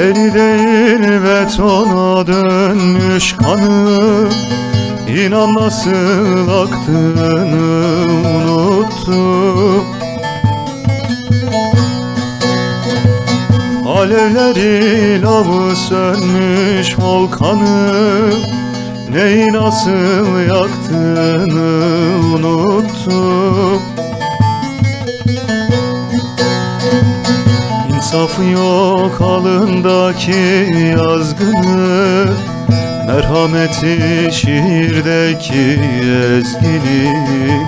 Deri değil ve betona dönmüş kanı İnan nasıl aktığını unuttum Alevleri lavı sönmüş volkanı Neyi nasıl yaktığını unuttum İnsafı yok alındaki yazgını Merhameti şiirdeki ezgini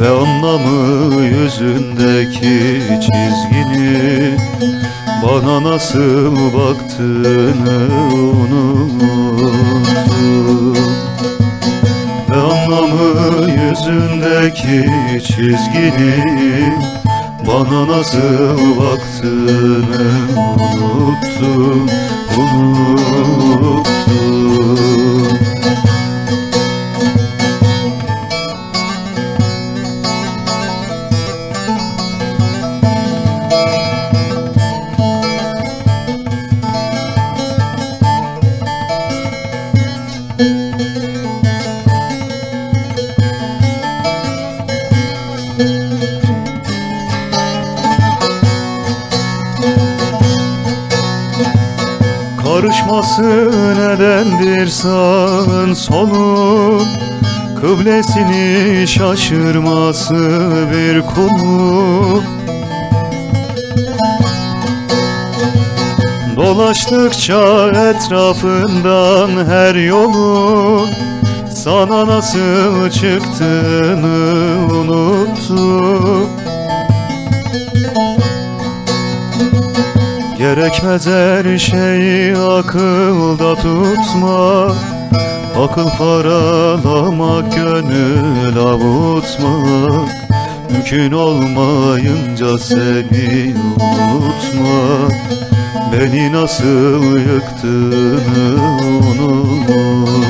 Ve anlamı yüzündeki çizgini Bana nasıl baktığını unuttum. Ve anlamı yüzündeki çizgini bana nasıl baktığını unuttum, unuttum Karışması nedendir sağın solun Kıblesini şaşırması bir konu? Dolaştıkça etrafından her yolun Sana nasıl çıktığını unuttum Gerekmez her şeyi akılda tutma. Akıl paralamak, gönül avutmak Mümkün olmayınca seni unutmak Beni nasıl yıktığını unuttum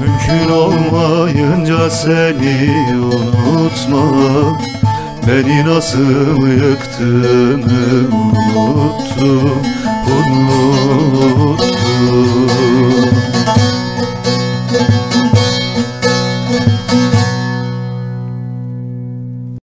Mümkün olmayınca seni unutmak Beni nasıl yıktığını unuttum, unuttum